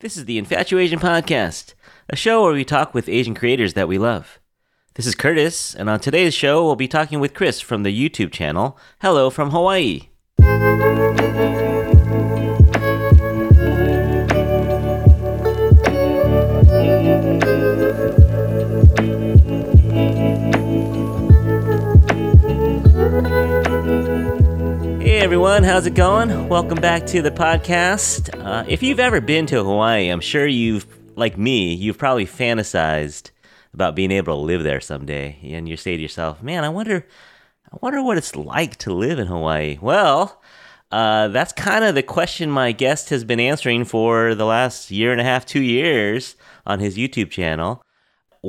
This is the Infatuasian Podcast, a show where we talk with Asian creators that we love. This is Curtis, and on today's show, we'll be talking with Chris from the YouTube channel Hello from Hawaii. Everyone, how's it going? Welcome back to the podcast. Uh, if you've ever been to Hawaii, I'm sure you've, like me, you've probably fantasized about being able to live there someday, and you say to yourself, "Man, I wonder, I wonder what it's like to live in Hawaii." Well, uh, that's kind of the question my guest has been answering for the last year and a half, two years on his YouTube channel.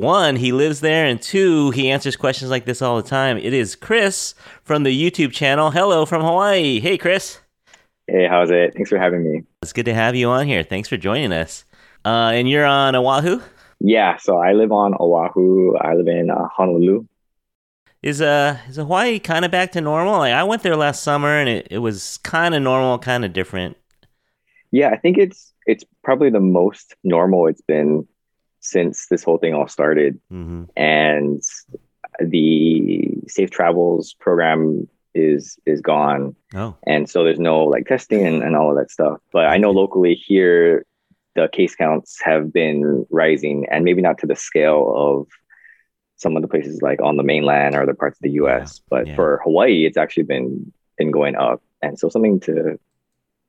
One, he lives there, and two, he answers questions like this all the time. It is Chris from the YouTube channel. Hello from Hawaii. Hey, Chris. Hey, how's it? Thanks for having me. It's good to have you on here. Thanks for joining us. Uh, and you're on Oahu. Yeah, so I live on Oahu. I live in uh, Honolulu. Is uh is Hawaii kind of back to normal? Like I went there last summer, and it, it was kind of normal, kind of different. Yeah, I think it's it's probably the most normal it's been since this whole thing all started. hmm And the safe travels program is is gone. Oh, And so there's no like testing and, and all of that stuff. But I know locally here the case counts have been rising and maybe not to the scale of some of the places like on the mainland or other parts of the US. But yeah. for Hawaii, it's actually been been going up. And so something to,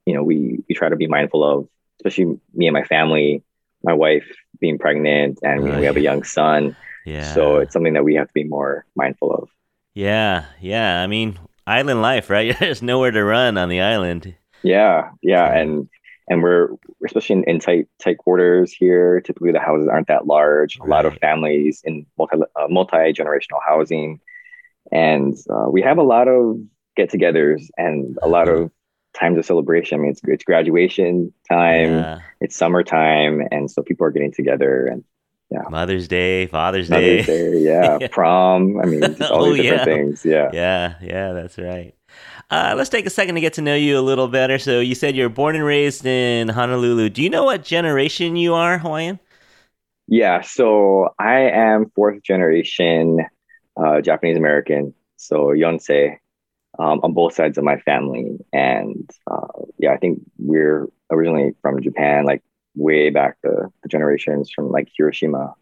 you know, we we try to be mindful of, especially me and my family, my wife being pregnant and you we have a young son. yeah. So it's something that we have to be more mindful of. yeah, yeah. I mean, island life, right? There's nowhere to run on the island. Yeah, yeah, and and we're especially in, in tight tight quarters here. Typically, the houses aren't that large. A lot of families in multi uh, multi generational housing, and uh, we have a lot of get-togethers and a lot of times of celebration. I mean, it's it's graduation time, Yeah. it's summertime, and so people are getting together and yeah, Mother's Day, Father's Day. Mother's Day, yeah, Yeah. prom. I mean, just all Oh, these different yeah. things. Yeah. Yeah, yeah, that's right. Uh, let's take a second to get to know you a little better. So you said you're born and raised in Honolulu. Do you know what generation you are, Hawaiian? Yeah, so I am fourth generation uh, Japanese American, so Yonsei, um, on both sides of my family, and uh, yeah, I think we're originally from Japan, like way back the, the generations from like Hiroshima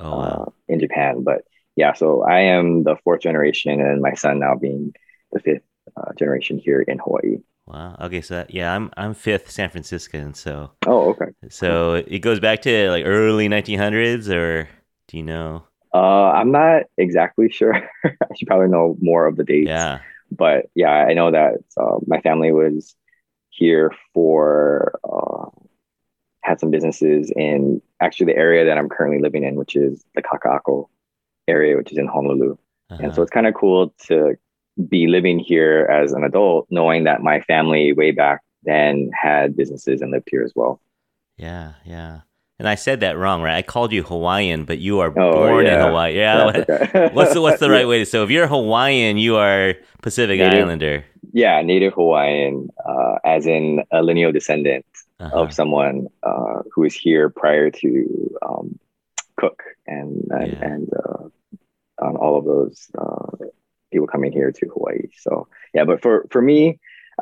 Oh, wow. uh, in Japan. But yeah, so I am the fourth generation, and my son now being the fifth uh, generation here in Hawaii. wow. Okay, so that, yeah, I'm I'm fifth San Franciscan. So Oh, okay. so it goes back to like early 1900s, or do you know? Uh, I'm not exactly sure. I should probably know more of the dates. Yeah. But yeah, I know that uh, my family was here for uh, had some businesses in actually the area that I'm currently living in, which is the Kaka'ako area, which is in Honolulu. And Uh-huh. so it's kind of cool to be living here as an adult, knowing that my family way back then had businesses and lived here as well. Yeah, yeah. And I said that wrong, right? I called you Hawaiian, but you are Oh, born in. Hawaii. Yeah. What's the what's the right way to so if you're Hawaiian, you are Pacific Native. Islander. Yeah, native Hawaiian, uh, as in a lineal descendant Uh-huh. of someone uh, who was here prior to um, Cook and and, Yeah. and uh, on all of those uh, people coming here to Hawaii. So yeah, but for for me,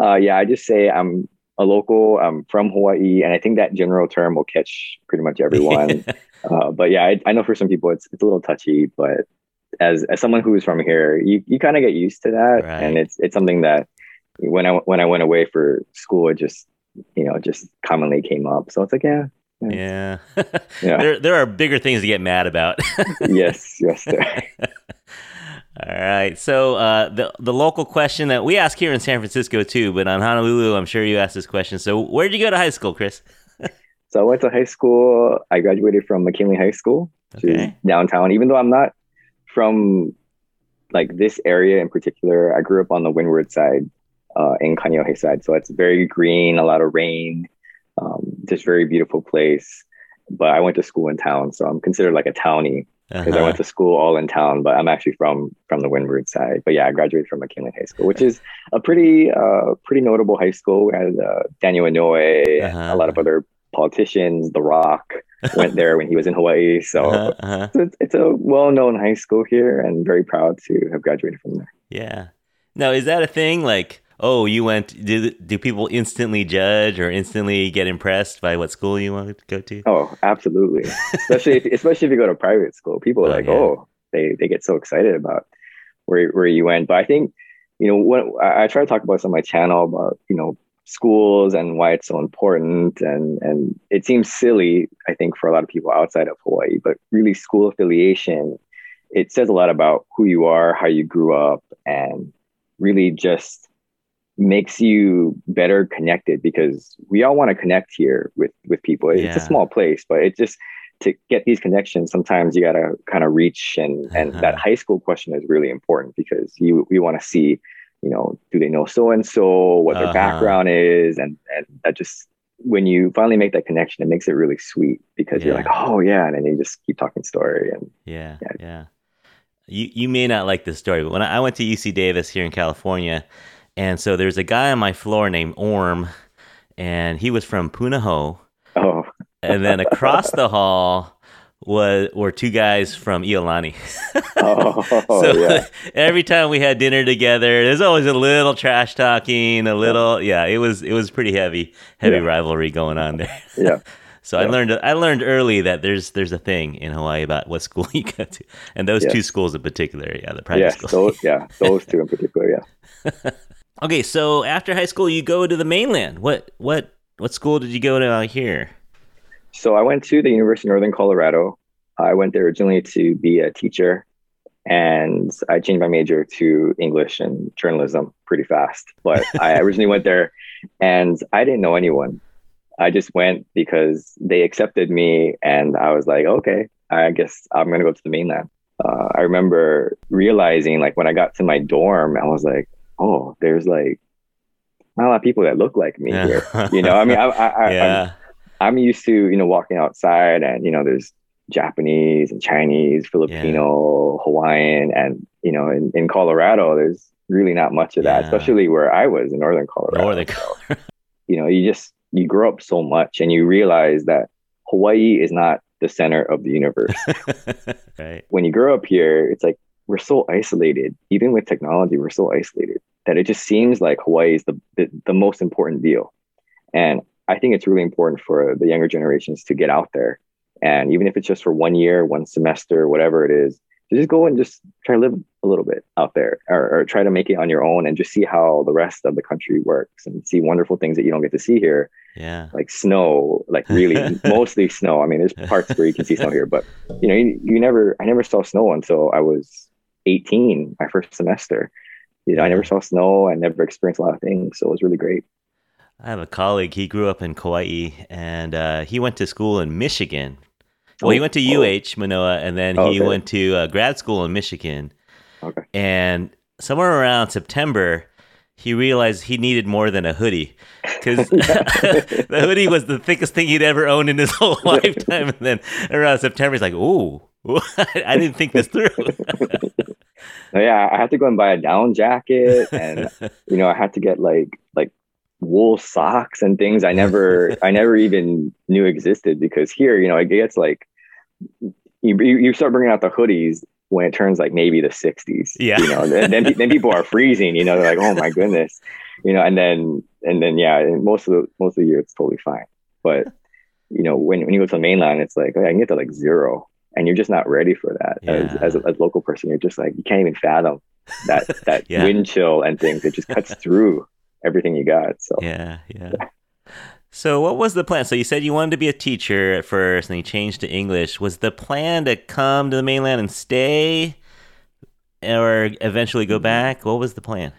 uh, yeah, I just say I'm a local. I'm from Hawaii, and I think that general term will catch pretty much everyone. uh, but yeah, I, I know for some people it's it's a little touchy, but as as someone who is from here, you you kind of get used to that, Right. and it's it's something that when I when I went away for school, it just you know just commonly came up. So it's like yeah, yeah. Yeah. there there are bigger things to get mad about. yes, yes, there. All right. So uh, the the local question that we ask here in San Francisco too, but on Honolulu, I'm sure you asked this question. So where did you go to high school, Chris? So I went to high school. I graduated from McKinley High School, Okay. downtown. Even though I'm not from like this area in particular, I grew up on the windward side, uh, in Kaneohe side. So it's very green, a lot of rain, um, just very beautiful place. But I went to school in town, so I'm considered like a townie because I Uh-huh. went to school all in town. But I'm actually from from the windward side. But yeah, I graduated from McKinley High School, which is a pretty uh, pretty notable high school. We had uh, Daniel Inouye Uh-huh. a lot of other politicians. The Rock went there when he was in Hawaii. So, Uh-huh, uh-huh. so it's, it's a well-known high school here, and very proud to have graduated from there. Yeah. Now, is that a thing? Like, oh, you went? Do do people instantly judge or instantly get impressed by what school you want to go to? Oh, absolutely. especially if, especially if you go to private school, people are Oh, like, yeah. oh, they they get so excited about where where you went. But I think you know when I, I try to talk about this on my channel about you know schools and why it's so important and and it seems silly I think for a lot of people outside of Hawaii, but really school affiliation it says a lot about who you are, how you grew up, and really just makes you better connected because we all want to connect here with with people. It's Yeah. a small place, but it just to get these connections, sometimes you gotta kind of reach and and Uh-huh. that high school question is really important because you we want to see, you know, do they know so and so, what their Uh-huh. background is, and and that just when you finally make that connection, it makes it really sweet because you're like, oh yeah, and then you just keep talking story and Yeah, Yeah. yeah. You you may not like this story, but when I went to UC Davis here in California, and so there's a guy on my floor named Orm, and he was from Punahou, oh and then across the hall was were two guys from Iolani. oh so yeah every time we had dinner together, there's always a little trash talking, a little yeah. It was it was pretty heavy heavy Yeah. rivalry going on there. yeah So I learned I learned early that there's there's a thing in Hawaii about what school you go to, and those Yes. two schools in particular, yeah, the private schools. those yeah those two in particular yeah. Okay, so after high school, you go to the mainland. What what what school did you go to out here? So I went to the University of Northern Colorado. I went there originally to be a teacher, and I changed my major to English and journalism pretty fast. But I originally went there, and I didn't know anyone. I just went because they accepted me, and I was like, okay, I guess I'm gonna go to the mainland. Uh, I remember realizing, like, when I got to my dorm, I was like, oh, there's like not a lot of people that look like me here. You know, I mean, I, I, I, I'm I'm used to, you know, walking outside and, you know, there's Japanese and Chinese, Filipino, Hawaiian, and, you know, in, in Colorado, there's really not much of that, Yeah. especially where I was in Northern Colorado. Northern Colorado. You know, you just, you grow up so much and you realize that Hawaii is not the center of the universe. right. when you grow up here, it's like we're so isolated. Even with technology, we're so isolated that it just seems like Hawaii is the, the, the most important deal. And I think it's really important for the younger generations to get out there. And even if it's just for one year, one semester, whatever it is, to just go and just try to live a little bit out there or, or try to make it on your own and just see how the rest of the country works and see wonderful things that you don't get to see here Yeah. like snow, like really mostly snow. I mean, there's parts where you can see snow here, but you know, you, you never, I never saw snow until I was 18, my first semester. You know, I never saw snow. I never experienced a lot of things, so it was really great. I have a colleague. He grew up in Kauai, and uh, he went to school in Michigan. Well, he Oh, went to oh. UH Manoa, and then Oh, he okay. went to uh, grad school in Michigan. Okay. And somewhere around September, he realized he needed more than a hoodie because the hoodie was the thickest thing he'd ever owned in his whole lifetime. And then around September, he's like, "Ooh, ooh, I didn't think this through." So, yeah, I had to go and buy a down jacket, and you know, I had to get like like wool socks and things I never I never even knew existed because here, you know, it gets like you you start bringing out the hoodies when it turns like maybe the 60s. Yeah. You know, then then, then people are freezing, you know, they're like, "Oh my goodness." You know, and then and then yeah, most of the most of the year it's totally fine. But you know, when when you go to the mainland, it's like, oh, I can get to like zero. And you're just not ready for that as, Yeah. as, a, as a local person. You're just like, you can't even fathom that that Yeah. wind chill and things. It just cuts through everything you got. So yeah, yeah. So, what was the plan? So, you said you wanted to be a teacher at first, and you changed to English. Was the plan to come to the mainland and stay, or eventually go mm-hmm. back? What was the plan?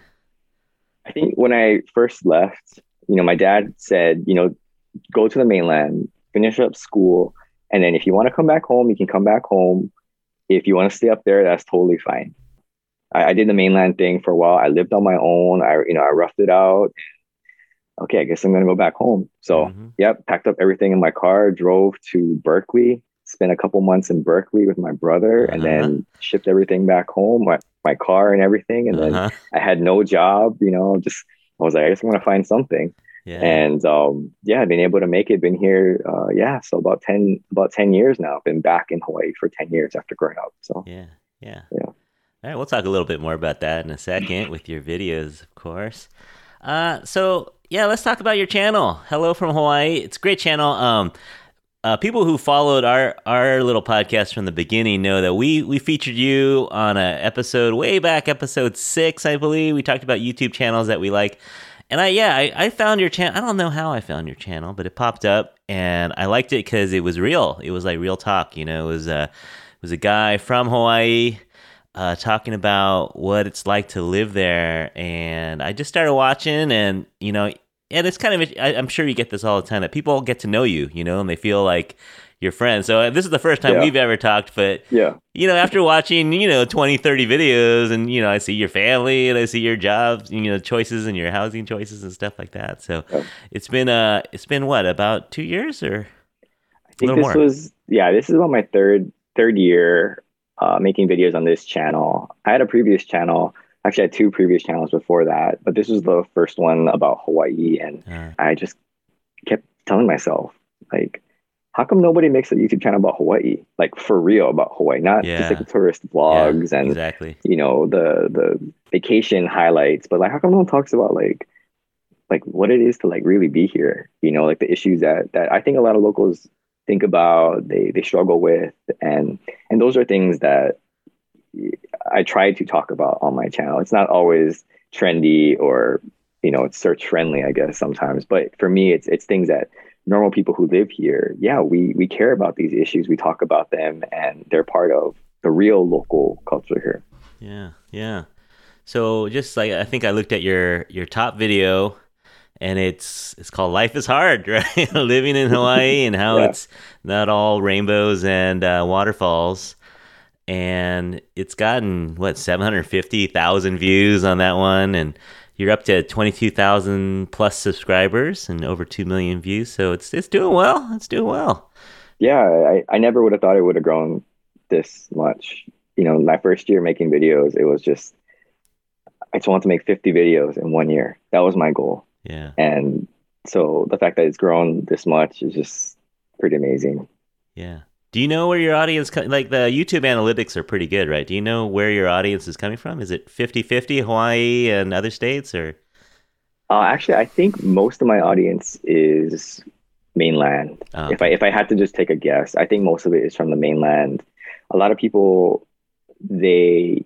I think when I first left, you know, my dad said, you know, go to the mainland, finish up school, and then if you want to come back home, you can come back home. If you want to stay up there, that's totally fine. I, I did the mainland thing for a while. I lived on my own. I, you know, I roughed it out. Okay, I guess I'm gonna go back home. So, Mhm. yep, packed up everything in my car, drove to Berkeley, spent a couple months in Berkeley with my brother, and Uh-huh. then shipped everything back home, my, my car and everything. And then Uh-huh. I had no job, you know, just I was like, I just want to find something. Yeah. and um, yeah, been able to make it. Been here, uh, yeah, so about ten about ten years now. Been back in Hawaii for ten years after growing up. So Yeah, yeah. Yeah. All right, we'll talk a little bit more about that in a second with your videos, of course. Uh, so yeah, let's talk about your channel. Hello from Hawaii. It's a great channel. Um, uh, people who followed our our little podcast from the beginning know that we we featured you on a episode way back, episode six, I believe. We talked about YouTube channels that we like. And I, yeah, I, I found your channel. I don't know how I found your channel, but it popped up, and I liked it because it was real. It was like real talk. You know, it was a it was a guy from Hawaii uh, talking about what it's like to live there, and I just started watching, and you know, and it's kind of I, I'm sure you get this all the time that people get to know you, you know, and they feel like your friends. So uh, this is the first time Yeah. we've ever talked, but yeah, you know, after watching, you know, 20, 30 videos and, you know, I see your family and I see your jobs, you know, choices and your housing choices and stuff like that. So Yeah. it's been, uh, it's been what, about two years or? I think this more. was yeah, this is about my third third year uh, making videos on this channel. I had a previous channel. Actually, I had two previous channels before that, but this was the first one about Hawaii, and Uh, I just kept telling myself, like, how come nobody makes a YouTube channel about Hawaii, like for real about Hawaii, not Yeah. just like tourist yeah, vlogs and exactly. you know the the vacation highlights, but like, how come no one talks about like like what it is to like really be here? You know, like the issues that that I think a lot of locals think about, they they struggle with, and and those are things that I try to talk about on my channel. It's not always trendy or you know it's search friendly, I guess sometimes, but for me, it's it's things that normal people who live here, yeah, we we care about these issues, we talk about them, and they're part of the real local culture here. Yeah, yeah. So just like I think I looked at your your top video, and it's it's called "Life Is Hard," right? Living in Hawaii and how Yeah. it's not all rainbows and uh, waterfalls. And it's gotten what seven hundred fifty thousand views on that one, and you're up to twenty two thousand plus subscribers and over two million views. So it's it's doing well. It's doing well. yeah, I, I never would have thought it would have grown this much. You know, my first year making videos, it was just, I just wanted to make 50 videos in one year. That was my goal. Yeah, And so the fact that it's grown this much is just pretty amazing. yeah. Do you know where your audience co- like the YouTube analytics are pretty good, right? Do you know where your audience is coming from? Is it 50-50 Hawaii and other states or Uh, actually, I think most of my audience is mainland. oh, If I if I had to just take a guess, I think most of it is from the mainland. A lot of people they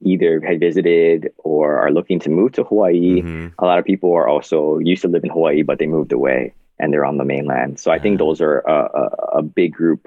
either had visited or are looking to move to Hawaii. mhm. A lot of people are also used to live in Hawaii, but they moved away and they're on the mainland. So I think Ah. those are a, a, a big group.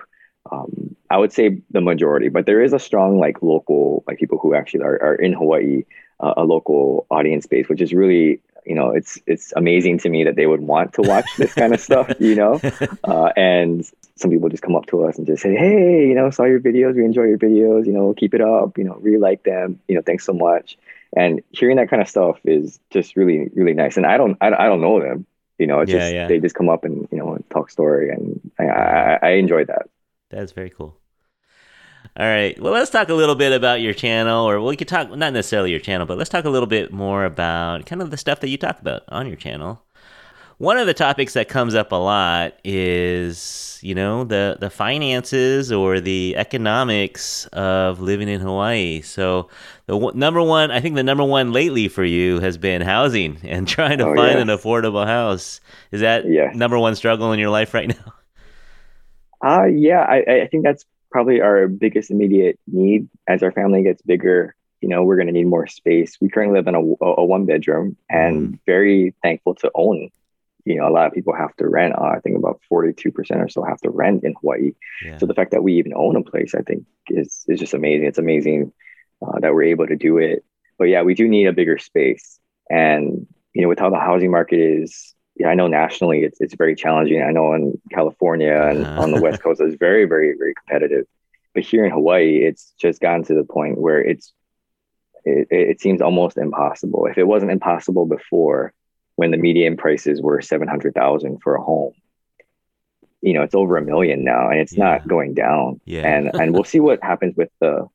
Um, I would say the majority, but there is a strong like local like people who actually are, are in Hawaii, uh, a local audience base, which is really you know it's it's amazing to me that they would want to watch this kind of stuff. You know, uh, and some people just come up to us and just say, "Hey, you know, saw your videos. We enjoy your videos. You know, keep it up. You know, really like them. You know, thanks so much." And hearing that kind of stuff is just really, really nice. And I don't, I, I don't know them. You know, it's Yeah, just yeah. they just come up and you know talk story, and I, I, I enjoy that. That's very cool. All right. Well, let's talk a little bit about your channel, or we could talk not necessarily your channel, but let's talk a little bit more about kind of the stuff that you talk about on your channel. One of the topics that comes up a lot is, you know, the the finances or the economics of living in Hawaii. So, the w- number one, I think the number one lately for you has been housing and trying to Oh, find yeah. an affordable house. Is that Yes. number one struggle in your life right now? Uh yeah, I, I think that's probably our biggest immediate need as our family gets bigger. You know, we're going to need more space. We currently live in a, a one bedroom, and very thankful to own. You know, a lot of people have to rent. Uh, I think about forty-two percent or so have to rent in Hawaii. Yeah. So the fact that we even own a place, I think, is is just amazing. It's amazing uh, that we're able to do it. But yeah, we do need a bigger space, and you know, with how the housing market is, yeah, I know nationally it's it's very challenging. I know in California and Uh-huh. on the West Coast it's very, very, very competitive. But here in Hawaii, it's just gotten to the point where it's it, it seems almost impossible. If it wasn't impossible before, when the median prices were seven hundred thousand for a home, you know, it's over a million now, and it's Yeah. not going down. Yeah. And and we'll see what happens with the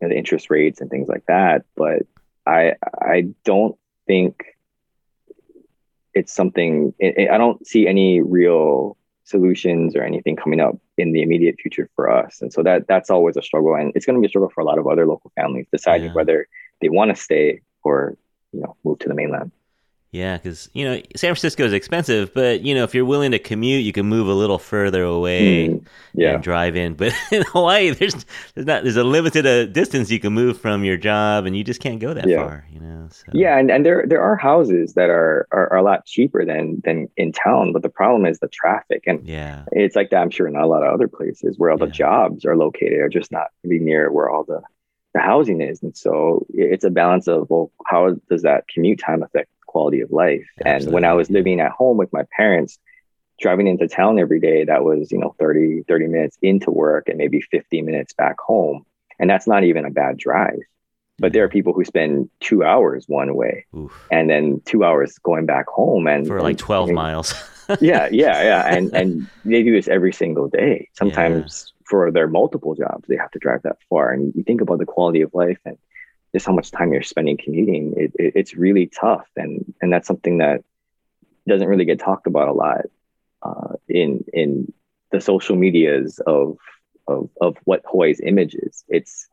you know, the interest rates and things like that. But I I don't think it's something it, it, I don't see any real solutions or anything coming up in the immediate future for us. And so that that's always a struggle, and it's going to be a struggle for a lot of other local families deciding yeah. whether they want to stay or you know move to the mainland. Yeah, because you know San Francisco is expensive, but you know if you're willing to commute, you can move a little further away mm, yeah. and drive in. But in Hawaii, there's there's not there's a limited uh, distance you can move from your job, and you just can't go that yeah. far. You know. So. Yeah, and, and there there are houses that are, are, are a lot cheaper than than in town, but the problem is the traffic, and yeah, it's like that. I'm sure in a lot of other places where all yeah. the jobs are located are just not really near where all the the housing is, and so it's a balance of well, how does that commute time affect quality of life. Absolutely. And when I was living at home with my parents, driving into town every day, that was, you know, 30, 30 minutes into work and maybe 50 minutes back home. And that's not even a bad drive. But there are mm-hmm. people who spend two hours one way Oof. and then two hours going back home and for like 12 and, miles. yeah, yeah, yeah. And and they do this every single day. Sometimes yeah. for their multiple jobs, they have to drive that far. And you think about the quality of life and just how much time you're spending commuting, it, it, it's really tough, and and that's something that doesn't really get talked about a lot uh, in in the social medias of of of what Hawaii's image is. It's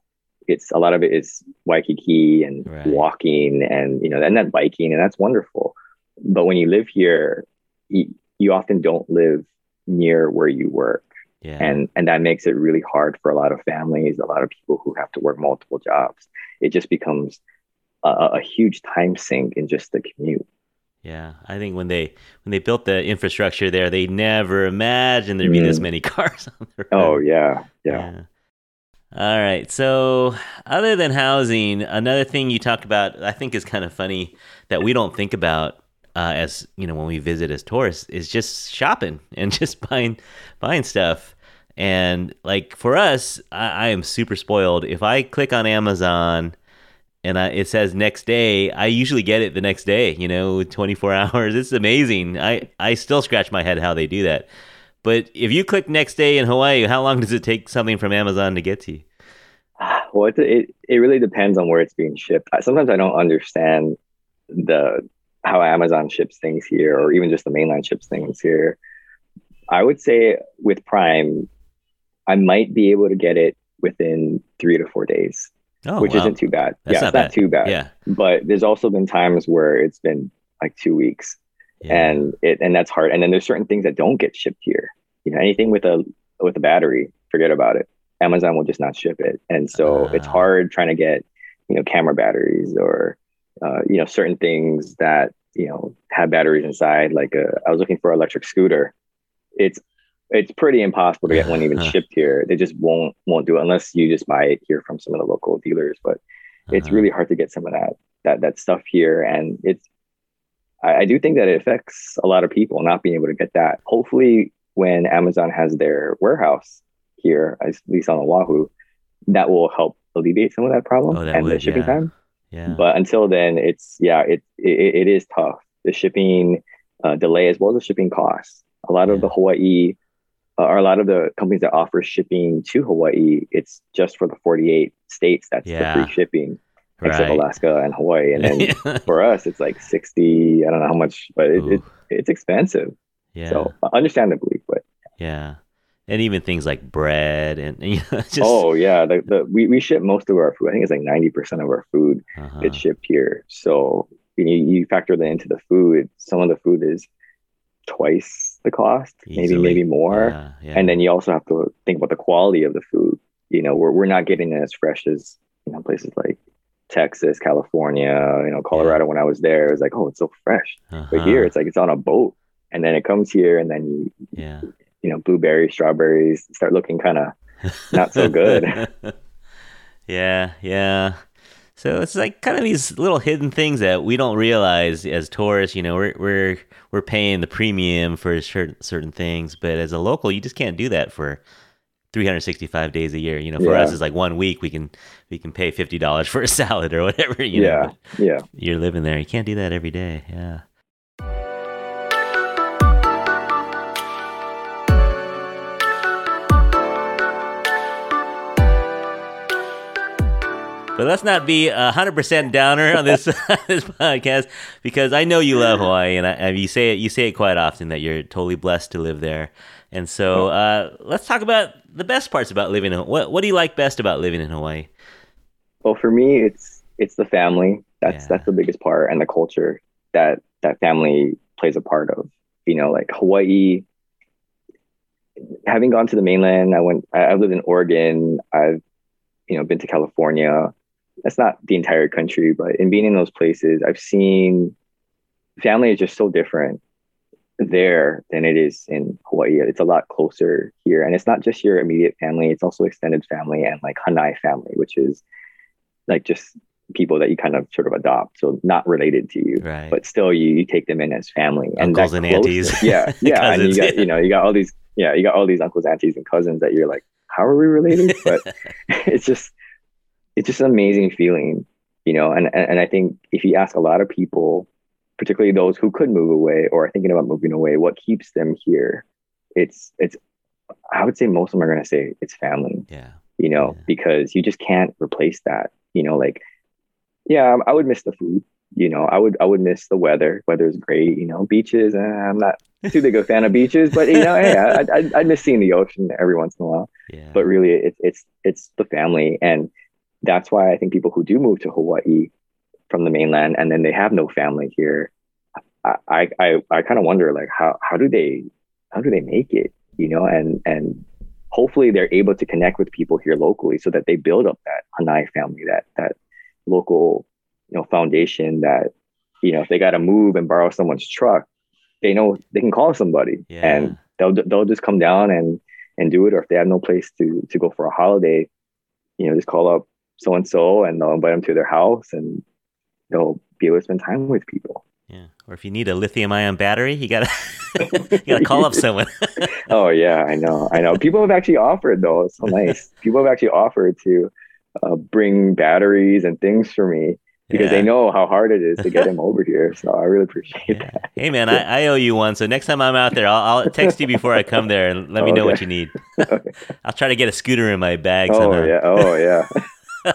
it's a lot of it is Waikiki and right. walking and you know and then biking and that's wonderful. But when you live here, you, you often don't live near where you work. Yeah. And and that makes it really hard for a lot of families, a lot of people who have to work multiple jobs it just becomes a, a huge time sink in just the commute. Yeah, I think when they when they built the infrastructure there, they never imagined there'd be mm. this many cars on the road. Oh yeah, yeah. yeah. All right. So, other than housing, another thing you talk about, I think, is kind of funny that we don't think about uh, as you know when we visit as tourists is just shopping and just buying buying stuff. And like for us, I, I am super spoiled. If I click on Amazon and I, it says next day, I usually get it the next day. You know, 24 hours. It's amazing. I I still scratch my head how they do that. But if you click next day in Hawaii, how long does it take something from Amazon to get to you? Well, it, it, it really depends on where it's being shipped. Sometimes I don't understand the how Amazon ships things here, or even just the mainland ships things here. I would say with Prime, I might be able to get it within three to four days, oh, which wow. isn't too bad. That's yeah, not, not too bad. Yeah. But there's also been times where it's been like two weeks. Yeah. And it and that's hard. And then there's certain things that don't get shipped here. You know, anything with a with a battery, forget about it. Amazon will just not ship it. And so uh, it's ah. hard trying to get, you know, camera batteries or uh, you know, certain things that, you know, have batteries inside. Like a, uh, I was looking for an electric scooter. It's it's pretty impossible to get one even shipped here. They just won't won't do it unless you just buy it here from some of the local dealers. But uh-huh. it's really hard to get some of that that that stuff here, and it's I, I, do think that it affects a lot of people not being able to get that. Hopefully, when Amazon has their warehouse here, at least on Oahu, that will help alleviate some of that problem oh, that and would, the shipping yeah. time. Yeah. But until then, it's yeah, it it, it is tough. The shipping uh, delay as well as the shipping costs. A lot yeah. of the Hawaii uh, are a lot of the companies that offer shipping to Hawaii, it's just for the 48 states that's yeah. the free shipping, right. except Alaska and Hawaii. And then for us, it's like 60, I don't know how much, but it, it it's expensive. Yeah. So understandably, but yeah. And even things like bread and you know, just... oh yeah, the, the we, we ship most of our food. I think it's like ninety percent of our food uh-huh. gets shipped here. So you, you factor that into the food. Some of the food is twice the cost, Easily. maybe maybe more. Yeah, yeah. And then you also have to think about the quality of the food. You know, we're we're not getting it as fresh as you know places like Texas, California, you know, Colorado. Yeah. When I was there, it was like, oh, it's so fresh. Uh-huh. But here, it's like it's on a boat, and then it comes here, and then you, yeah, you know, blueberries, strawberries start looking kind of not so good. yeah, yeah. So it's like kind of these little hidden things that we don't realize as tourists. You know, we're we're we're paying the premium for certain certain things, but as a local, you just can't do that for 365 days a year. You know, for yeah. us, it's like one week we can we can pay fifty dollars for a salad or whatever. You yeah, know, yeah. You're living there. You can't do that every day. Yeah. But let's not be a hundred percent downer on this this podcast because I know you love Hawaii, and, I, and you say it you say it quite often that you're totally blessed to live there. And so uh, let's talk about the best parts about living in what what do you like best about living in Hawaii? Well, for me, it's it's the family. That's Yeah. that's the biggest part, and the culture that that family plays a part of. You know, like Hawaii. Having gone to the mainland, I went. I, I've lived in Oregon. I've, you know, been to California. That's not the entire country, but in being in those places, I've seen family is just so different there than it is in Hawaii. It's a lot closer here, and it's not just your immediate family; it's also extended family and like Hanai family, which is like just people that you kind of sort of adopt, so not related to you, Right. but still you, you take them in as family Uncles and closeness- aunties. Yeah, yeah, and you got yeah. you know you got all these yeah you got all these uncles, aunties, and cousins that you're like, how are we related? But it's just it's just an amazing feeling, you know. And, and and I think if you ask a lot of people, particularly those who could move away or are thinking about moving away, what keeps them here? It's it's I would say most of them are going to say it's family, yeah. you know, Yeah. because you just can't replace that, you know. Like, yeah, I would miss the food, you know. I would I would miss the weather. Weather's great, you know. Beaches, eh, I'm not too big a fan of beaches, but you know, hey, I, I I'd miss seeing the ocean every once in a while Yeah. but really it's it's it's the family and that's why i think people who do move to hawaii from the mainland and then they have no family here i i i, I kind of wonder like how how do they how do they make it you know? And and hopefully they're able to connect with people here locally so that they build up that hanai family that that local you know foundation that you know if they got to move and borrow someone's truck they know they can call somebody. Yeah. and they'll they'll just come down and and do it. Or if they have no place to to go for a holiday you know just call up so and so and they'll invite them to their house and they'll be able to spend time with people yeah. Or if you need a lithium ion battery, you gotta you gotta call up someone. oh yeah i know i know people have actually offered though it's so nice people have actually offered to uh, bring batteries and things for me because Yeah. they know how hard it is to get them over here so i really appreciate Yeah. that Hey man, I, I owe you one. So next time I'm out there, I'll, I'll text you before I come there and let me know what you need. Okay. I'll try to get a scooter in my bag oh somehow. yeah oh yeah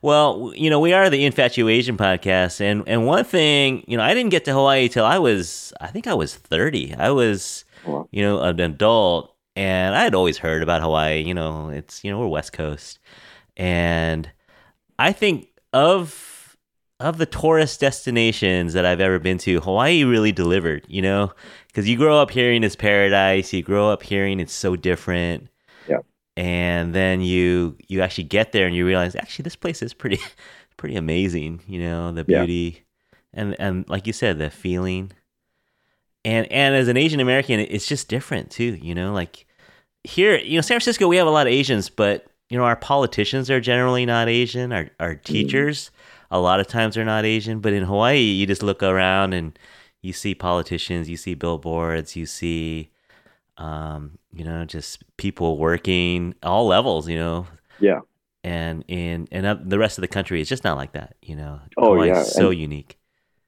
Well, you know, we are the Infatuasian podcast, and and one thing, you know, I didn't get to Hawaii till I was, I think I was thirty. I was, you know, an adult, and I had always heard about Hawaii. You know, it's you know we're West Coast, and I think of of the tourist destinations that I've ever been to, Hawaii really delivered. You know, because you grow up hearing it's paradise, you grow up hearing it's so different and then you you actually get there and you realize actually this place is pretty pretty amazing you know the Yeah. beauty and and like you said the feeling and and as an asian american it's just different too you know like here you know san francisco we have a lot of asians but you know our politicians are generally not asian our our mm. teachers a lot of times are not asian but in hawaii you just look around and you see politicians you see billboards you see um, you know, just people working all levels, you know, yeah and in and oth- the rest of the country, it's just not like that, you know. Oh, Hawaii's yeah, so and- unique.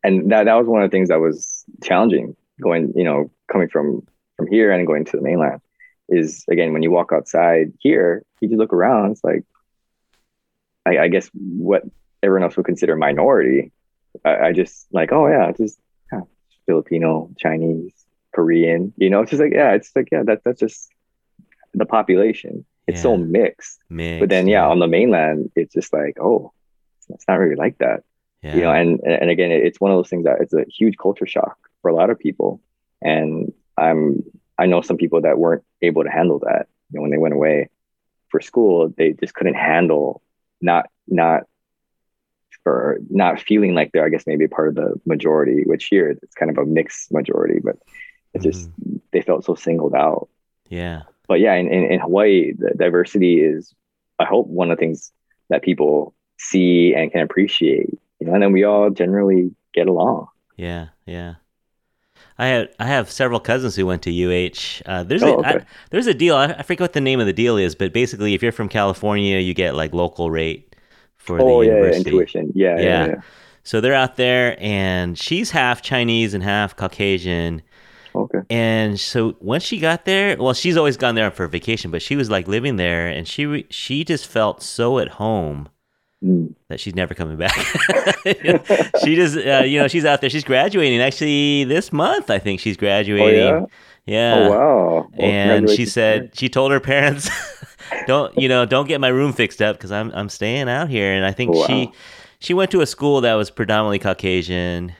and that that was one of the things that was challenging going you know coming from from here and going to the mainland is again when you walk outside here you just look around it's like i, I guess what everyone else would consider minority i, I just like oh yeah just yeah, filipino chinese korean you know it's just like yeah it's like yeah that, that's just the population. It's so mixed Mixed, but then yeah on the mainland it's just like oh it's not really like that. Yeah, you know and and again it's one of those things that it's a huge culture shock for a lot of people. And i'm i know some people that weren't able to handle that. You know when they went away for school they just couldn't handle not not for not feeling like they're i guess maybe part of the majority which here it's kind of a mixed majority but it just they felt so singled out yeah, but yeah, in, in, in Hawaii, the diversity is, I hope, one of the things that people see and can appreciate. You know, and then we all generally get along. yeah, yeah. I had I have several cousins who went to UH. Uh, there's Oh, a I- okay. there's a deal. I, I forget what the name of the deal is, but basically, if you're from California, you get like local rate for oh the yeah, university. Yeah, yeah, Yeah. yeah. So they're out there, and she's half Chinese and half Caucasian. Okay. And so once she got there, well, she's always gone there for vacation, but she was like living there, and she she just felt so at home Mm. that she's never coming back. she just, uh, you know, she's out there. She's graduating actually this month. I think she's Oh graduating. yeah. Yeah. Oh wow. Well, and she said she told her parents, "Don't you know? Don't get my room fixed up because I'm I'm staying out here." And I think she Wow. she went to a school that was predominantly Caucasian,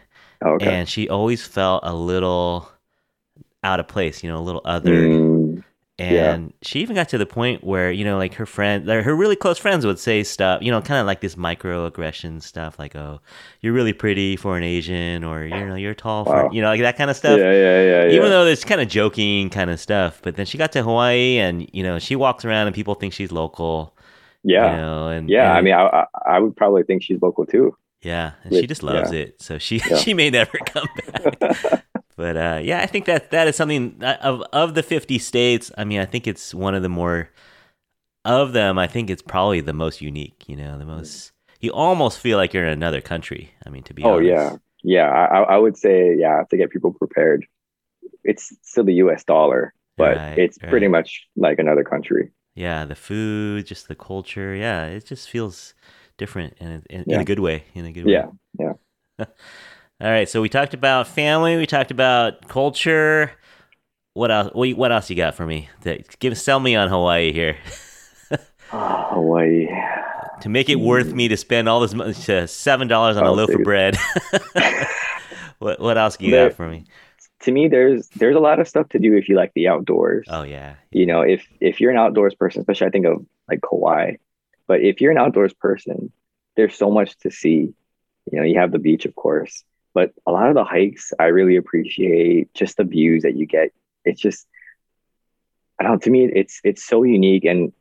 Oh, okay. and she always felt a little out of place. You know, a little other. Mm, yeah. And she even got to the point where, you know, like her friend, like her really close friends would say stuff, you know, kind of like this microaggression stuff, like, oh, you're really pretty for an Asian, or, you know, you're tall for, Wow. you know, like that kind of stuff. yeah, yeah, yeah. Even though it's kind of joking kind of stuff. But then she got to Hawaii and, you know, she walks around and people think she's local, yeah, you know, and, yeah. I mean, I, I I would probably think she's local too. yeah, and she just loves yeah. it. So she, Yeah. she may never come back. But uh, yeah, I think that that is something uh, of of the fifty states. I mean, I think it's one of the more of them. I think it's probably the most unique. You know, the most. You almost feel like you're in another country. I mean, to be honest. oh honest. yeah, yeah. I, I would say yeah to get people prepared. It's still the U.S. dollar, but Right, it's pretty much like another country. Yeah, the food, just the culture. Yeah, it just feels different in in, in a good way. In a good Yeah, way. yeah. All right, so we talked about family. We talked about culture. What else? What, else you got for me? That give sell me on Hawaii here. Ah, Hawaii. to make it worth me to spend all this money, to seven dollars on a Oh, loaf of bread. what what else you There- got for me? To me, there's there's a lot of stuff to do if you like the outdoors. Oh yeah, you know if if you're an outdoors person especially i think of like Hawaii, but if you're an outdoors person there's so much to see you know you have the beach of course but a lot of the hikes i really appreciate just the views that you get. It's just i don't to me it's it's so unique. And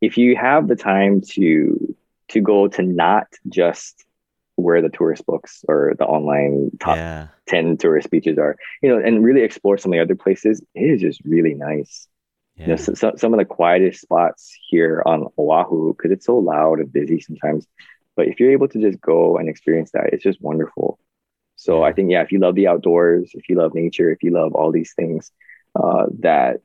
if you have the time to to go to not just where the tourist books or the online top yeah, 10 tourist beaches are you know and really explore some of the other places it is just really nice. Yeah. you know so, so, some of the quietest spots here on oahu because it's so loud and busy sometimes but if you're able to just go and experience that it's just wonderful so i think yeah if you love the outdoors if you love nature if you love all these things uh, that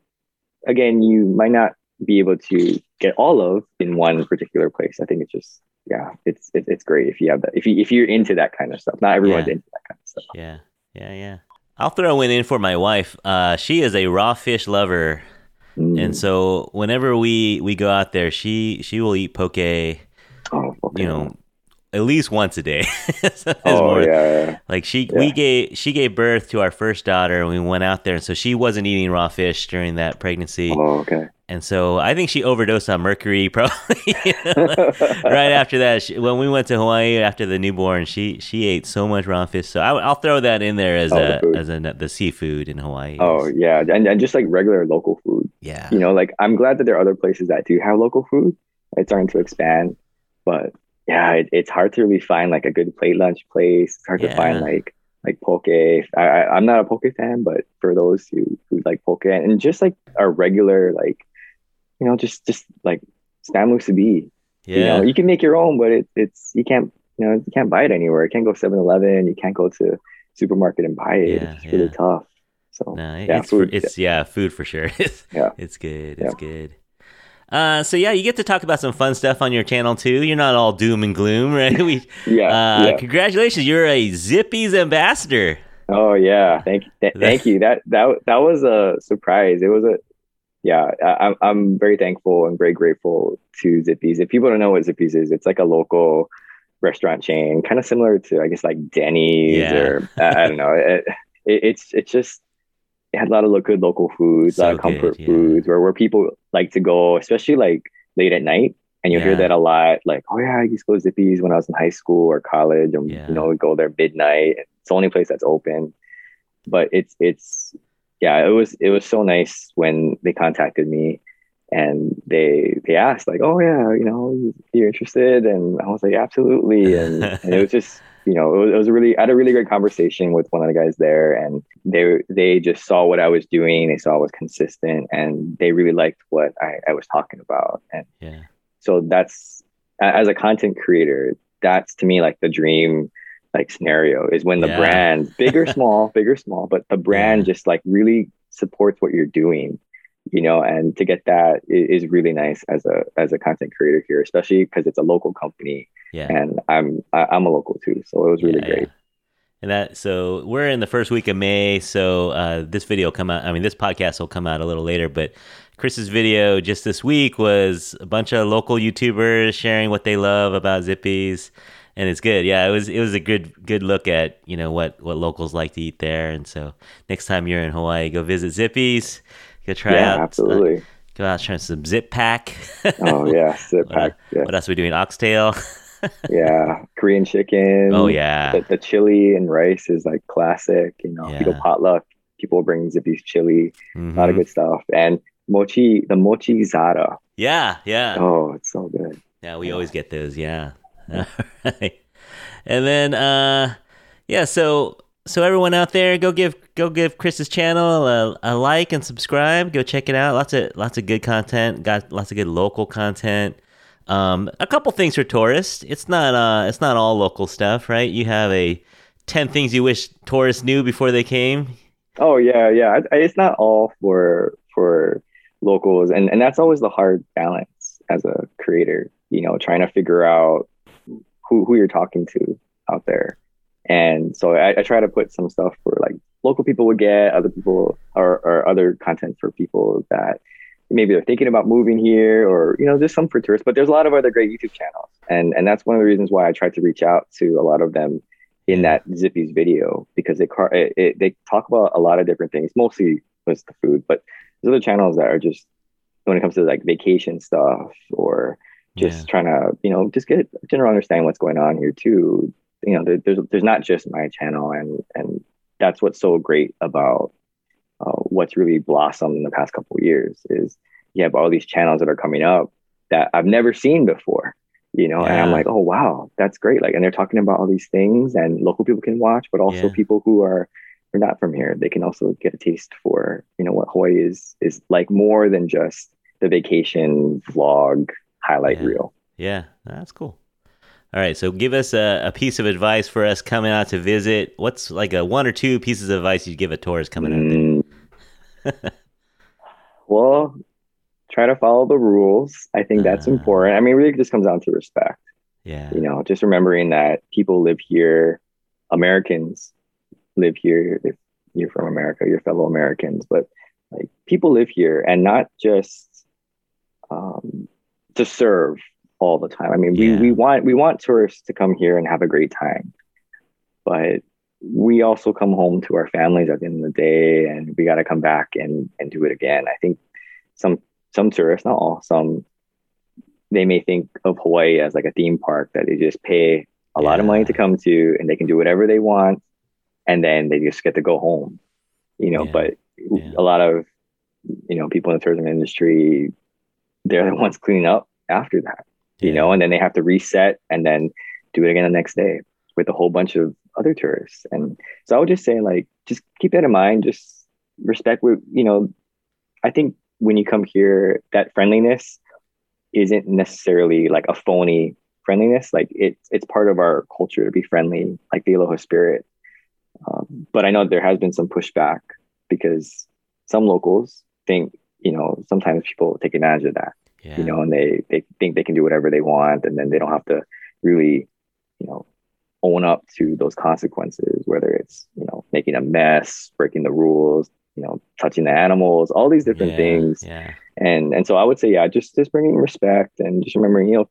again you might not be able to get all of in one particular place i think it's just yeah it's it, it's great if you have that if you if you're into that kind of stuff not everyone's Yeah. into that kind of stuff yeah, yeah, yeah. I'll throw one in for my wife. Uh, she is a raw fish lover, Mm. and so whenever we we go out there, she she will eat poke. You oh, okay. know, at least once a day. Oh yeah, yeah. Like she, we gave she gave birth to our first daughter, and we went out there, and so she wasn't eating raw fish during that pregnancy, oh okay and so I think she overdosed on mercury probably. you know, right after that, she, when we went to Hawaii after the newborn, she she ate so much raw fish. So I, will throw that in there as Oh, the a food. as a the seafood in Hawaii. oh yeah and, and just like regular local food yeah, you know like i'm glad that there are other places that do have local food it's starting to expand but yeah it, it's hard to really find like a good plate lunch place it's hard to find like like poke I, I i'm not a poke fan but for those who who like poke and just like a regular like you know just just like spam musubi yeah, you know you can make your own but it, it's you can't you know you can't buy it anywhere you can't go 7-eleven you can't go to supermarket and buy it Yeah, it's really tough so No, yeah, it's for, food, it's yeah, food for sure. it's, Yeah. it's good. Yeah. It's good. Uh, so yeah, you get to talk about some fun stuff on your channel too. You're not all doom and gloom, right? We, yeah, uh, yeah. congratulations, you're a Zippy's ambassador. oh yeah thank th- thank you that that that was a surprise it was a yeah I, I'm- i'm very thankful and very grateful to Zippy's if people don't know what Zippy's is it's like a local restaurant chain kind of similar to i guess like denny's Yeah. or I, I don't know it, it, it's it's just it had a lot of good local foods a lot of comfort good, yeah. foods where, where people like to go especially like late at night and you'll Yeah. hear that a lot like oh yeah i used to go to Zippy's when i was in high school or college and Yeah. you know we'd go there midnight it's the only place that's open but it's it's yeah it was it was so nice when they contacted me and they they asked like oh yeah you know you're interested? And i was like absolutely. And, and it was just you know it was, it was a really i had a really great conversation with one of the guys there. And they they just saw what i was doing. They saw I was consistent. And they really liked what i, I was talking about. And Yeah, so that's as a content creator that's to me like the dream like scenario is when the Yeah. brand big or small big or small but the brand Yeah. just like really supports what you're doing you know, and to get that is, is really nice as a as a content creator here, especially because it's a local company. Yeah. And I'm I, I'm a local too, so it was really Yeah, great. yeah. And that so we're in the first week of May, so uh, this video will come out. I mean, this podcast will come out a little later, but Chris's video just this week was a bunch of local YouTubers sharing what they love about Zippy's, and it's good. Yeah, it was it was a good good look at you know what what locals like to eat there, and so next time you're in Hawaii, go visit Zippy's. Go try Yeah, out. uh, absolutely. go out try some Zip Pac. oh yeah, sit What, back. Yeah, what else are we doing? Oxtail. yeah. Korean chicken. Oh yeah. The, the chili and rice is like classic. You know, you go potluck, people bring Zippy's chili. A lot of Mhm. good stuff. And mochi, the mochi zara. Yeah, yeah. Oh, it's so good. Yeah, we always get those. Yeah. And then, uh, yeah. So, so everyone out there, go give go give Chris's channel a, a like and subscribe. Go check it out. Lots of lots of good content. Got lots of good local content. Um, a couple things for tourists. It's not uh, it's not all local stuff, right? You have a ten things you wish tourists knew before they came. Oh yeah, yeah. It's not all for for locals, and and that's always the hard balance as a creator. You know, trying to figure out who who you're talking to out there, and so I, I try to put some stuff for like local people would get, other people or or other content for people that maybe they're thinking about moving here, or you know, just some for tourists. But there's a lot of other great YouTube channels, and and that's one of the reasons why I tried to reach out to a lot of them in that Zippy's video because they car it, it, they talk about a lot of different things. Mostly was the food, but there's other channels that are just when it comes to like vacation stuff or just Yeah. trying to you know just get a general understanding what's going on here too. You know, there, there's there's not just my channel, and and that's what's so great about uh, what's really blossomed in the past couple of years is you have all these channels that are coming up that I've never seen before you know and i'm like oh wow that's great like and they're talking about all these things and local people can watch but also Yeah. people who are are not from here they can also get a taste for you know what hawaii is is like more than just the vacation vlog highlight Yeah. reel Yeah, that's cool. All right, so give us a, a piece of advice for us coming out to visit. What's like a one or two pieces of advice you'd give a tourist coming out there? Mm. well try to follow the rules i think that's Ah. important i mean really it just comes down to respect Yeah, you know just remembering that people live here americans live here if you're from america your fellow americans but like people live here and not just um, to serve all the time i mean Yeah. we, we want we want tourists to come here and have a great time but we also come home to our families at the end of the day and we got to come back and and do it again i think some some tourists not all some they may think of hawaii as like a theme park that they just pay a lot of money to come to and they can do whatever they want and then they just get to go home you know Yeah. but Yeah. a lot of you know people in the tourism industry they're the ones cleaning up after that you know and then they have to reset and then do it again the next day with a whole bunch of other tourists. And so i would just say like just keep that in mind. Just respect what you know i think when you come here that friendliness isn't necessarily like a phony friendliness. Like it's it's part of our culture to be friendly like the aloha spirit. Um, but i know there has been some pushback because some locals think you know sometimes people take advantage of that yeah. you know, and they they think they can do whatever they want, and then they don't have to really, you know, own up to those consequences, whether it's you know making a mess, breaking the rules, you know, touching the animals, all these different Yeah, things, Yeah, and and so I would say, yeah, just just bringing respect and just remembering, you know,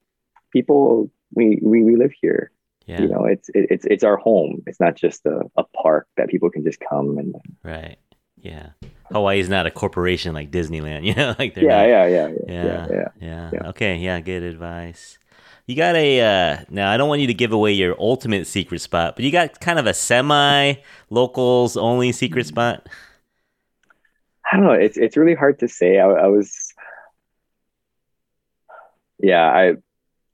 people we we, we live here, yeah, you know, it's it, it's it's our home. It's not just a, a park that people can just come and right. Yeah, Hawaii's not a corporation like Disneyland. You know, like they're yeah, yeah, yeah, yeah, yeah, yeah, yeah. yeah. Yeah. Okay, yeah, good advice. You got a uh, now. I don't want you to give away your ultimate secret spot, but you got kind of a semi locals only secret spot. I don't know. It's it's really hard to say. I, I was, yeah, I, I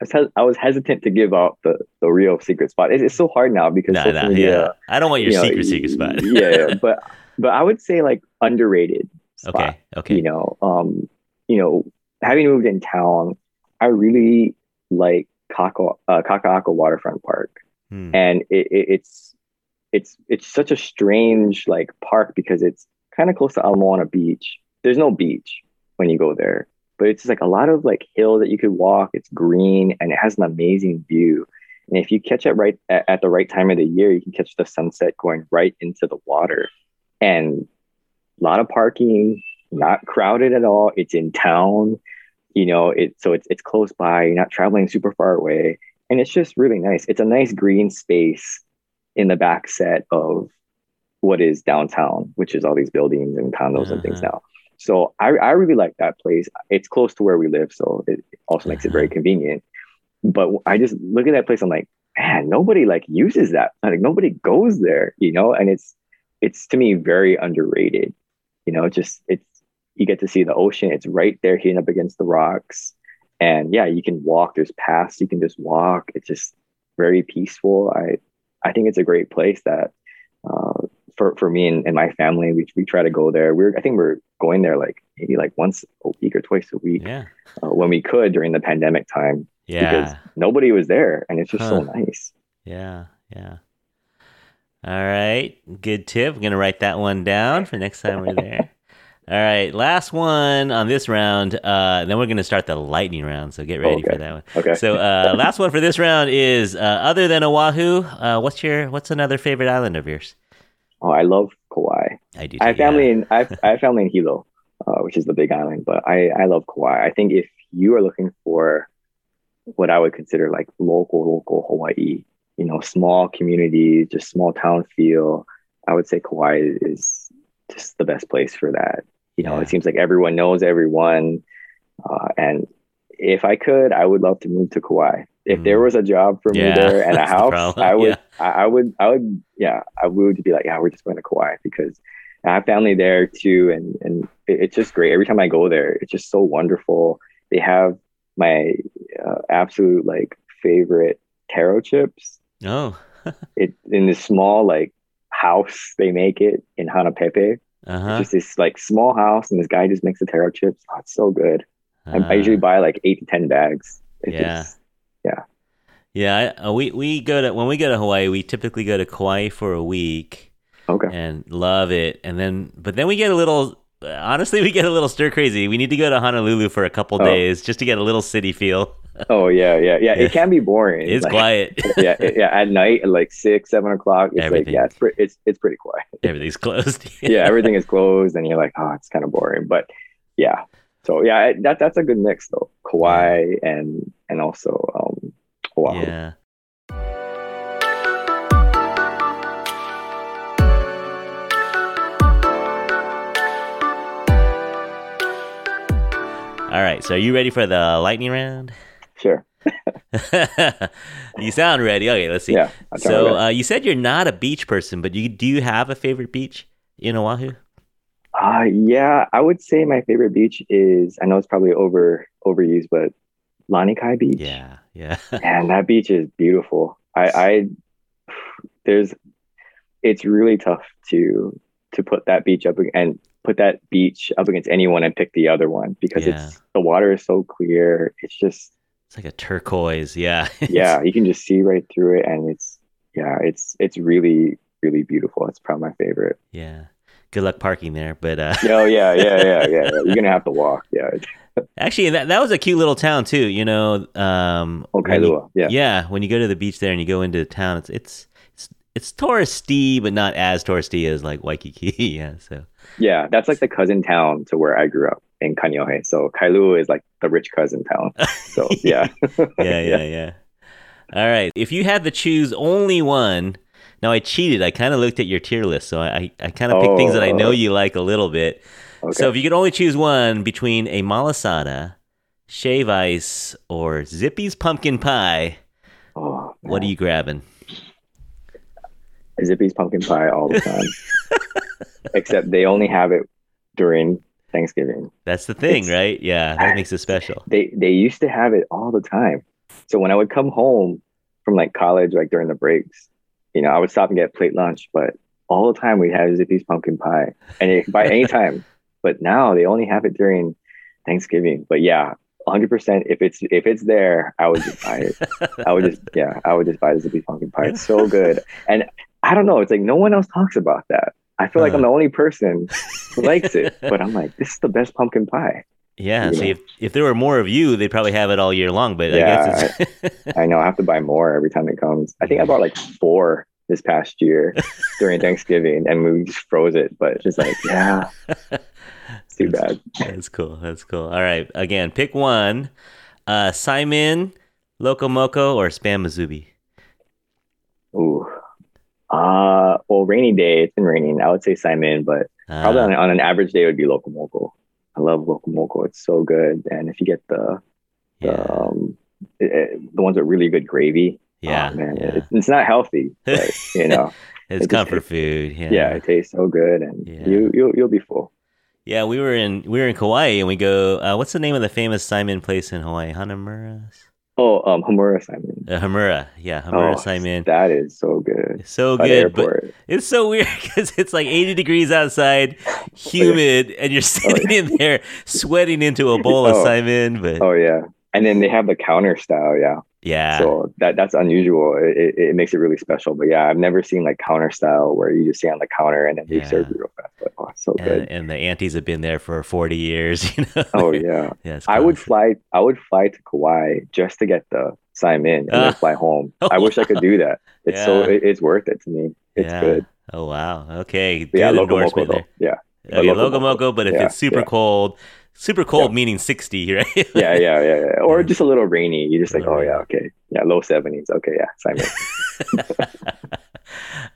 was, hes- I was hesitant to give out the, the real secret spot. It's, it's so hard now because Nah, nah, media. yeah. I don't want your you know, secret secret spot. yeah, yeah, but but I would say like underrated spot. okay, okay. You know, um, you know, having moved in town, I really like Kaka uh, Kaka'ako Waterfront Park Hmm. and it, it, it's it's it's such a strange like park because it's kind of close to Ala Moana Beach. There's no beach, when you go there. But it's like a lot of like hill that you could walk. It's green and it has an amazing view. And if you catch it right at, at the right time of the year, you can catch the sunset going right into the water. And a lot of parking, not crowded at all. It's in town, you know. It so it's it's close by. You're not traveling super far away, and it's just really nice. It's a nice green space in the back set of what is downtown, which is all these buildings and condos uh-huh. and things now. So I, I really like that place. It's close to where we live, so it also makes uh-huh. it very convenient. But I just look at that place. I'm like, man, nobody like uses that. Like nobody goes there, you know. And it's it's to me very underrated. You know, just it's you get to see the ocean. It's right there, hitting up against the rocks, and yeah, you can walk. There's paths you can just walk. It's just very peaceful. I I think it's a great place that uh, for for me and, and my family, we we try to go there. We're I think we're going there like maybe like once a week or twice a week yeah. uh, when we could during the pandemic time. Yeah, because nobody was there, and it's just huh. so nice. Yeah, yeah. All right, good tip. I'm gonna write that one down for next time we're there. All right, last one on this round. Uh, then we're going to start the lightning round. So get ready okay. for that one. Okay. So uh, last one for this round is uh, other than Oahu, uh, what's your what's another favorite island of yours? Oh, I love Kauai. I do. Too, I have family yeah. in I have, I have family in Hilo, uh, which is the big island. But I I love Kauai. I think if you are looking for what I would consider like local local Hawaii, you know, small community, just small town feel, I would say Kauai is just the best place for that. You know, yeah. it seems like everyone knows everyone. Uh, and if I could, I would love to move to Kauai. If mm. there was a job for yeah, me there and a house, the I would, yeah. I, I, would, I would, yeah, I would be like, yeah, we're just going to Kauai because I have family there too, and and it, it's just great. Every time I go there, it's just so wonderful. They have my uh, absolute like favorite taro chips. Oh, it in this small like house they make it in Hanapepe. Uh-huh. just this like small house, and this guy just makes the taro chips. Oh, it's so good. Uh, I, I, usually buy like eight to ten bags. It's yeah, just, yeah, yeah. I, uh, we we go to when we go to Hawaii, we typically go to Kauai for a week. Okay. And love it, and then but then we get a little. Honestly, we get a little stir crazy. We need to go to Honolulu for a couple oh. days just to get a little city feel. Oh yeah, yeah, yeah. It can be boring. It's like, quiet. yeah, yeah. At night, at like six, seven o'clock, it's Everything. like yeah, it's, pre- it's it's pretty quiet. Everything's closed. yeah, everything is closed, and you're like, oh, it's kind of boring. But yeah, so yeah, that that's a good mix though. Kauai and and also um, Oahu. Yeah. All right, so are you ready for the lightning round? Sure. you sound ready. Okay, let's see. Yeah. So uh, you said you're not a beach person, but you do you have a favorite beach in Oahu? Uh yeah, I would say my favorite beach is I know it's probably over overused, but Lanikai Beach. Yeah, yeah. and that beach is beautiful. I, I there's it's really tough to to put that beach up and put that beach up against anyone and pick the other one because yeah. it's the water is so clear. It's just it's like a turquoise. Yeah. yeah, you can just see right through it, and it's yeah, it's it's really really beautiful. It's probably my favorite. Yeah. Good luck parking there, but uh oh yeah, yeah, yeah, yeah. You're gonna have to walk. Yeah. Actually, that that was a cute little town too. You know, um, oh Kailua, yeah, yeah. When you go to the beach there and you go into the town, it's it's it's it's touristy, but not as touristy as like Waikiki. yeah, so yeah, that's like the cousin town to where I grew up in Kaneohe. So Kailua is like the rich cousin town. So yeah. yeah, yeah, yeah. All right. If you had to choose only one, now I cheated. I kind of looked at your tier list, so I I kind of picked oh, things that I know oh. you like a little bit. Okay. So if you could only choose one between a malasada, shave ice, or Zippy's pumpkin pie, oh, what are you grabbing? Zippy's pumpkin pie all the time. Except they only have it during Thanksgiving. That's the thing, it's, right? Yeah, that makes it special. They they used to have it all the time. So when I would come home from like college, like during the breaks, you know, I would stop and get plate lunch, but all the time we had Zippy's pumpkin pie, and it, by any time. But now they only have it during Thanksgiving. But yeah, 100 percent if it's if it's there i would just buy it i would just yeah i would just buy the zippy pumpkin pie it's so good and i don't know it's like no one else talks about that I feel like I'm uh-huh. the only person likes it, but I'm like, this is the best pumpkin pie. Yeah. you See, if, if there were more of you, they'd probably have it all year long. But I Yeah, guess it's I know I have to buy more every time it comes. I think I bought like four this past year during Thanksgiving, and we just froze it. But it's just like, yeah, it's too bad. That's cool. That's cool. All right. Again, pick one. Uh, Saimin, Locomoco, or Spam musubi. Ooh. Uh, well, rainy day. It's been raining. I would say Saimin, but Uh, probably on, on an average day it would be Locomoco. I love Locomoco. It's so good, and if you get the the um, it- it- the ones with really good gravy, Yeah. oh, man, yeah. It's, it's not healthy, but you know, It's it just- comfort food. Yeah. yeah. it tastes so good, and Yeah. you you'll you'll be full. Yeah, we were in we were in Kauai and we go. Uh, what's the name of the famous Saimin place in Hawaii? Hanamura. Oh, um, Hamura Saimin. Uh, Hamura. Yeah, Hamura Oh, Saimin. That is so good. So By good, but it's so weird because it's like 80 degrees outside, humid, and you're sitting in there sweating into a bowl of Oh. Saimin. But Oh yeah, and then they have the counter style. Yeah, yeah, so that that's unusual. It, it, makes it really special. But yeah, I've never seen like counter style where you just stay on the counter and then they Yeah. serve you real fast. But oh, so and, good. and the aunties have been there for 40 years. You know. Oh yeah, yeah. I would fly. I would fly to Kauai just to get the Saimin and Ah. then fly home. I wish I could do that. It's so it, it's worth it to me. It's yeah. good. Oh wow. Okay. But yeah, Good Locomoco endorsement though. there. Yeah, Okay, Locomoco. Locomoco, but if Yeah, it's super yeah. cold, super cold Yeah. meaning 60, right? yeah, yeah, yeah, yeah. Or just a little rainy. You just like, oh yeah, okay, yeah, low seventies. Okay, yeah, Saimin.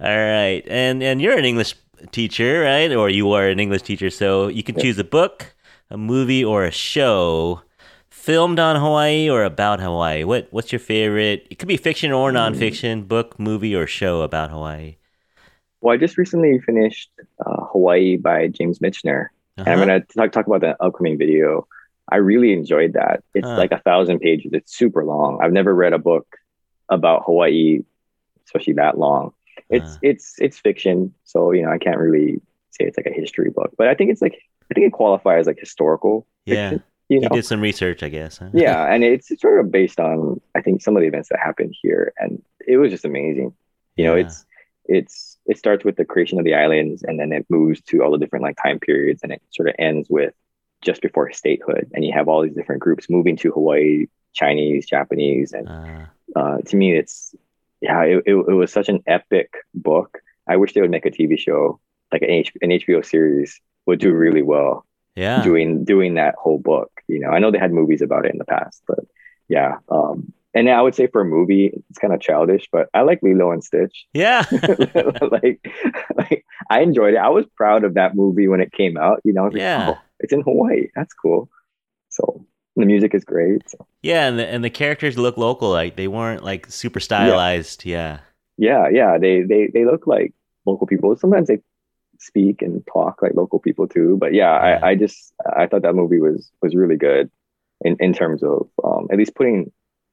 All right. And and you're an English teacher, right? Or you are an English teacher, so you can Yeah. choose a book, a movie, or a show filmed on Hawaii or about Hawaii. What what's your favorite? It could be fiction or Hmm. nonfiction, book, movie, or show about Hawaii. Well, I just recently finished uh, Hawaii by James Michener. And I'm Uh-huh. going to talk, talk about the upcoming video. I really enjoyed that. It's Huh. like a thousand pages. It's super long. I've never read a book about Hawaii, especially that long. It's Uh. it's it's fiction, so you know I can't really say it's like a history book, but I think it's like I think it qualifies like historical Yeah. fiction. You You know, did some research, I guess. Huh? yeah, and it's sort of based on I think some of the events that happened here, and it was just amazing. You know, Yeah. it's it's it starts with the creation of the islands, and then it moves to all the different like time periods, and it sort of ends with just before statehood, and you have all these different groups moving to Hawaii, Chinese, Japanese, and Uh, uh, to me, it's yeah, it, it, it was such an epic book. I wish they would make a TV show, like an, H, an HBO series, would do really well yeah. doing doing that whole book. You know, I know they had movies about it in the past, but yeah. Um, and I would say for a movie, it's kind of childish, but I like Lilo and Stitch. Yeah. like, like I enjoyed it. I was proud of that movie when it came out. You know, was like, Yeah. oh, it's in Hawaii. That's cool. So the music is great. So, yeah, and the and the characters look local, like they weren't like super stylized. Yeah. yeah, yeah. They they they look like local people. Sometimes they speak and talk like local people too. But yeah, Yeah. I, I just I thought that movie was was really good in, in terms of um, at least putting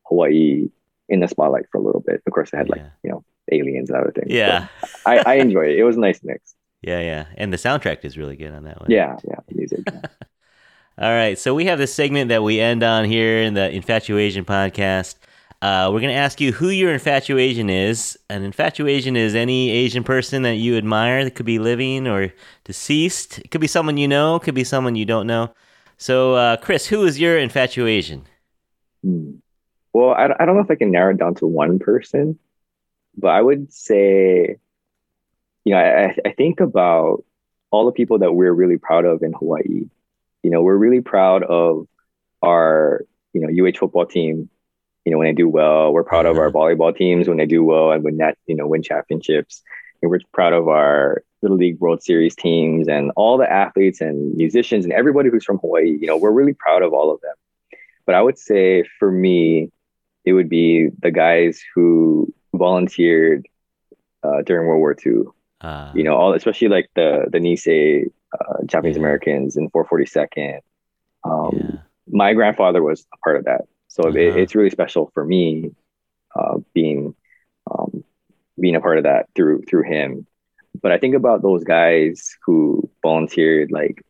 Hawaii in the spotlight for a little bit. Of course, they had like Yeah. you know aliens and other things. Yeah. I, I enjoyed it. It was a nice mix. Yeah, yeah. And the soundtrack is really good on that one. Yeah, yeah. Music. All right, so we have this segment that we end on here in the Infatuasian podcast. Uh, we're going to ask you who your infatuation is. An infatuation is any Asian person that you admire that could be living or deceased. It could be someone you know, it could be someone you don't know. So, uh, Chris, who is your infatuation? Hmm. Well, I, I don't know if I can narrow it down to one person, but I would say, you know, I, I think about all the people that we're really proud of in Hawaii. You know, we're really proud of our, you know, UH football team, you know, when they do well. We're proud of our volleyball teams when they do well and win that, you know, win championships. And we're proud of our Little League World Series teams and all the athletes and musicians and everybody who's from Hawaii. You know, we're really proud of all of them. But I would say for me, it would be the guys who volunteered uh, during World War II. Uh, You know, all especially like the the Nisei uh, Japanese Yeah. Americans in 442nd. Um, yeah. My grandfather was a part of that, so Uh-huh. it's really special for me uh, being um, being a part of that through through him. But I think about those guys who volunteered. Like,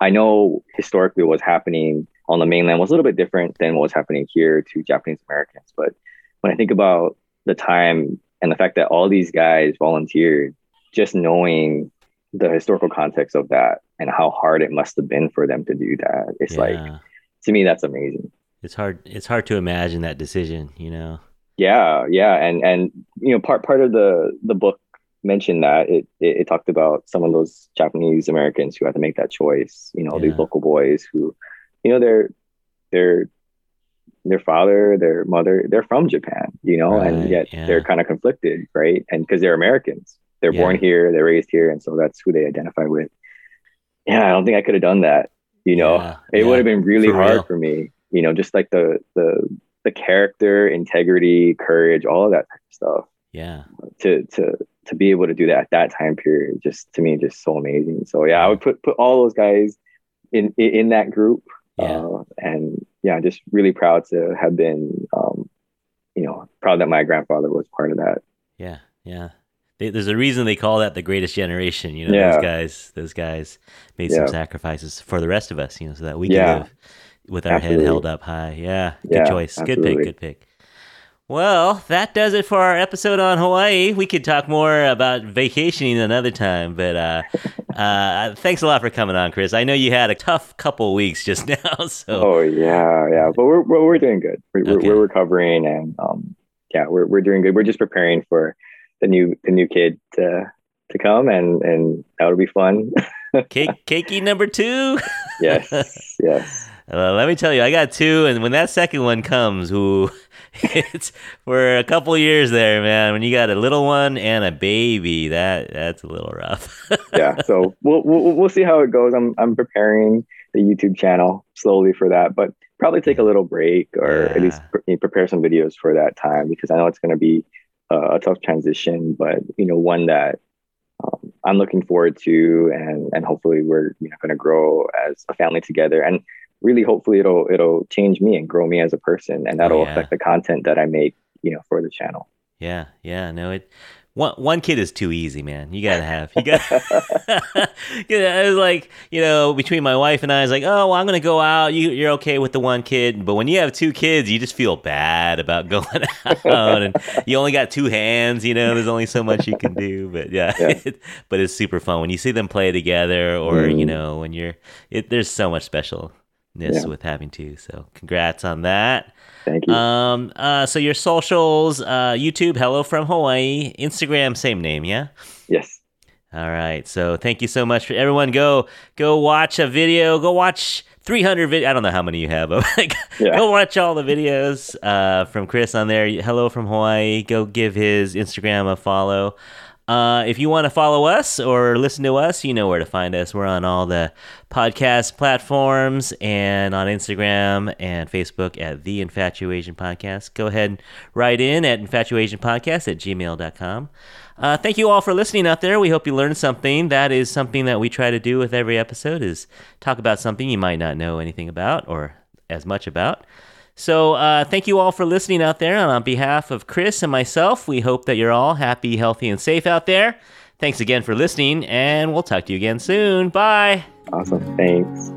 I know historically what's happening on the mainland was a little bit different than what was happening here to Japanese Americans. But when I think about the time and the fact that all these guys volunteered, just knowing the historical context of that and how hard it must have been for them to do that. It's Yeah. like to me that's amazing. It's hard. It's hard to imagine that decision. You know. Yeah, yeah, and and you know part part of the the book mentioned that it, it it talked about some of those Japanese Americans who had to make that choice. You know, these local boys who, you know, they're they're their father, their mother, they're from Japan. You know, Right, and yet yeah. they're kind of conflicted, right? And because they're Americans, they're born here, they're raised here, and so that's who they identify with. Yeah, I don't think I could have done that. You know, Yeah, it yeah, would have been really for hard real. for me. You know, just like the the the character, integrity, courage, all of that type of stuff Yeah. to to to be able to do that at that time period just to me just so amazing so yeah i would put put all those guys in in, in that group Yeah. uh, and yeah just really proud to have been um you know proud that my grandfather was part of that Yeah. Yeah. They, there's a reason they call that the greatest generation. You know, Yeah. those guys. Those guys made Yeah. some sacrifices for the rest of us. You know, so that we Yeah. can live with our Absolutely. head held up high. Yeah. Good choice. Good pick. Good pick. Well, that does it for our episode on Hawaii. We could talk more about vacationing another time, but uh, uh, thanks a lot for coming on, Chris. I know you had a tough couple weeks just now, so oh yeah yeah but we're we're, we're doing good we're, Okay. we're, we're recovering and um yeah we're, we're doing good we're just preparing for the new the new kid to to come and and that'll be fun cake, cakey number two. yes yes Uh, let me tell you, I got two, and when that second one comes, ooh, it's for a couple years there, man. When you got a little one and a baby, that that's a little rough. yeah so we'll, we'll we'll see how it goes i'm i'm preparing the youtube channel slowly for that but probably take a little break or at least pre- prepare some videos for that time because i know it's going to be uh, a tough transition but you know one that um, i'm looking forward to and and hopefully we're you know going to grow as a family together and really hopefully it'll it'll change me and grow me as a person and that'll yeah. affect the content that i make you know for the channel yeah, yeah, no, it. One one kid is too easy, man. You gotta have you got. yeah, it was like you know between my wife and I, it's like, oh, well, I'm gonna go out. You you're okay with the one kid, but when you have two kids, you just feel bad about going out, and you only got two hands. You know, there's only so much you can do. But yeah, Yeah. but it's super fun when you see them play together, or you Mhm. know when you're. It, there's so much specialness Yeah. with having to. So congrats on that. thank you Um. Uh. So your socials, uh, YouTube, hello from Hawaii, Instagram, same name, yeah. yes All right. So thank you so much for everyone. Go go watch a video. Go watch 300 vid. I don't know how many you have, but like, Yeah. go watch all the videos uh, from Chris on there. Hello from Hawaii. Go give his Instagram a follow. Uh, if you want to follow us or listen to us, you know where to find us. We're on all the podcast platforms and on Instagram and Facebook at The Infatuasian Podcast. Go ahead and write in at infatuasianpodcast at gmail.com. Uh, thank you all for listening out there. We hope you learned something. That is something that we try to do with every episode is talk about something you might not know anything about or as much about. So uh, thank you all for listening out there. And on behalf of Chris and myself, we hope that you're all happy, healthy, and safe out there. Thanks again for listening, and we'll talk to you again soon. Bye. awesome thanks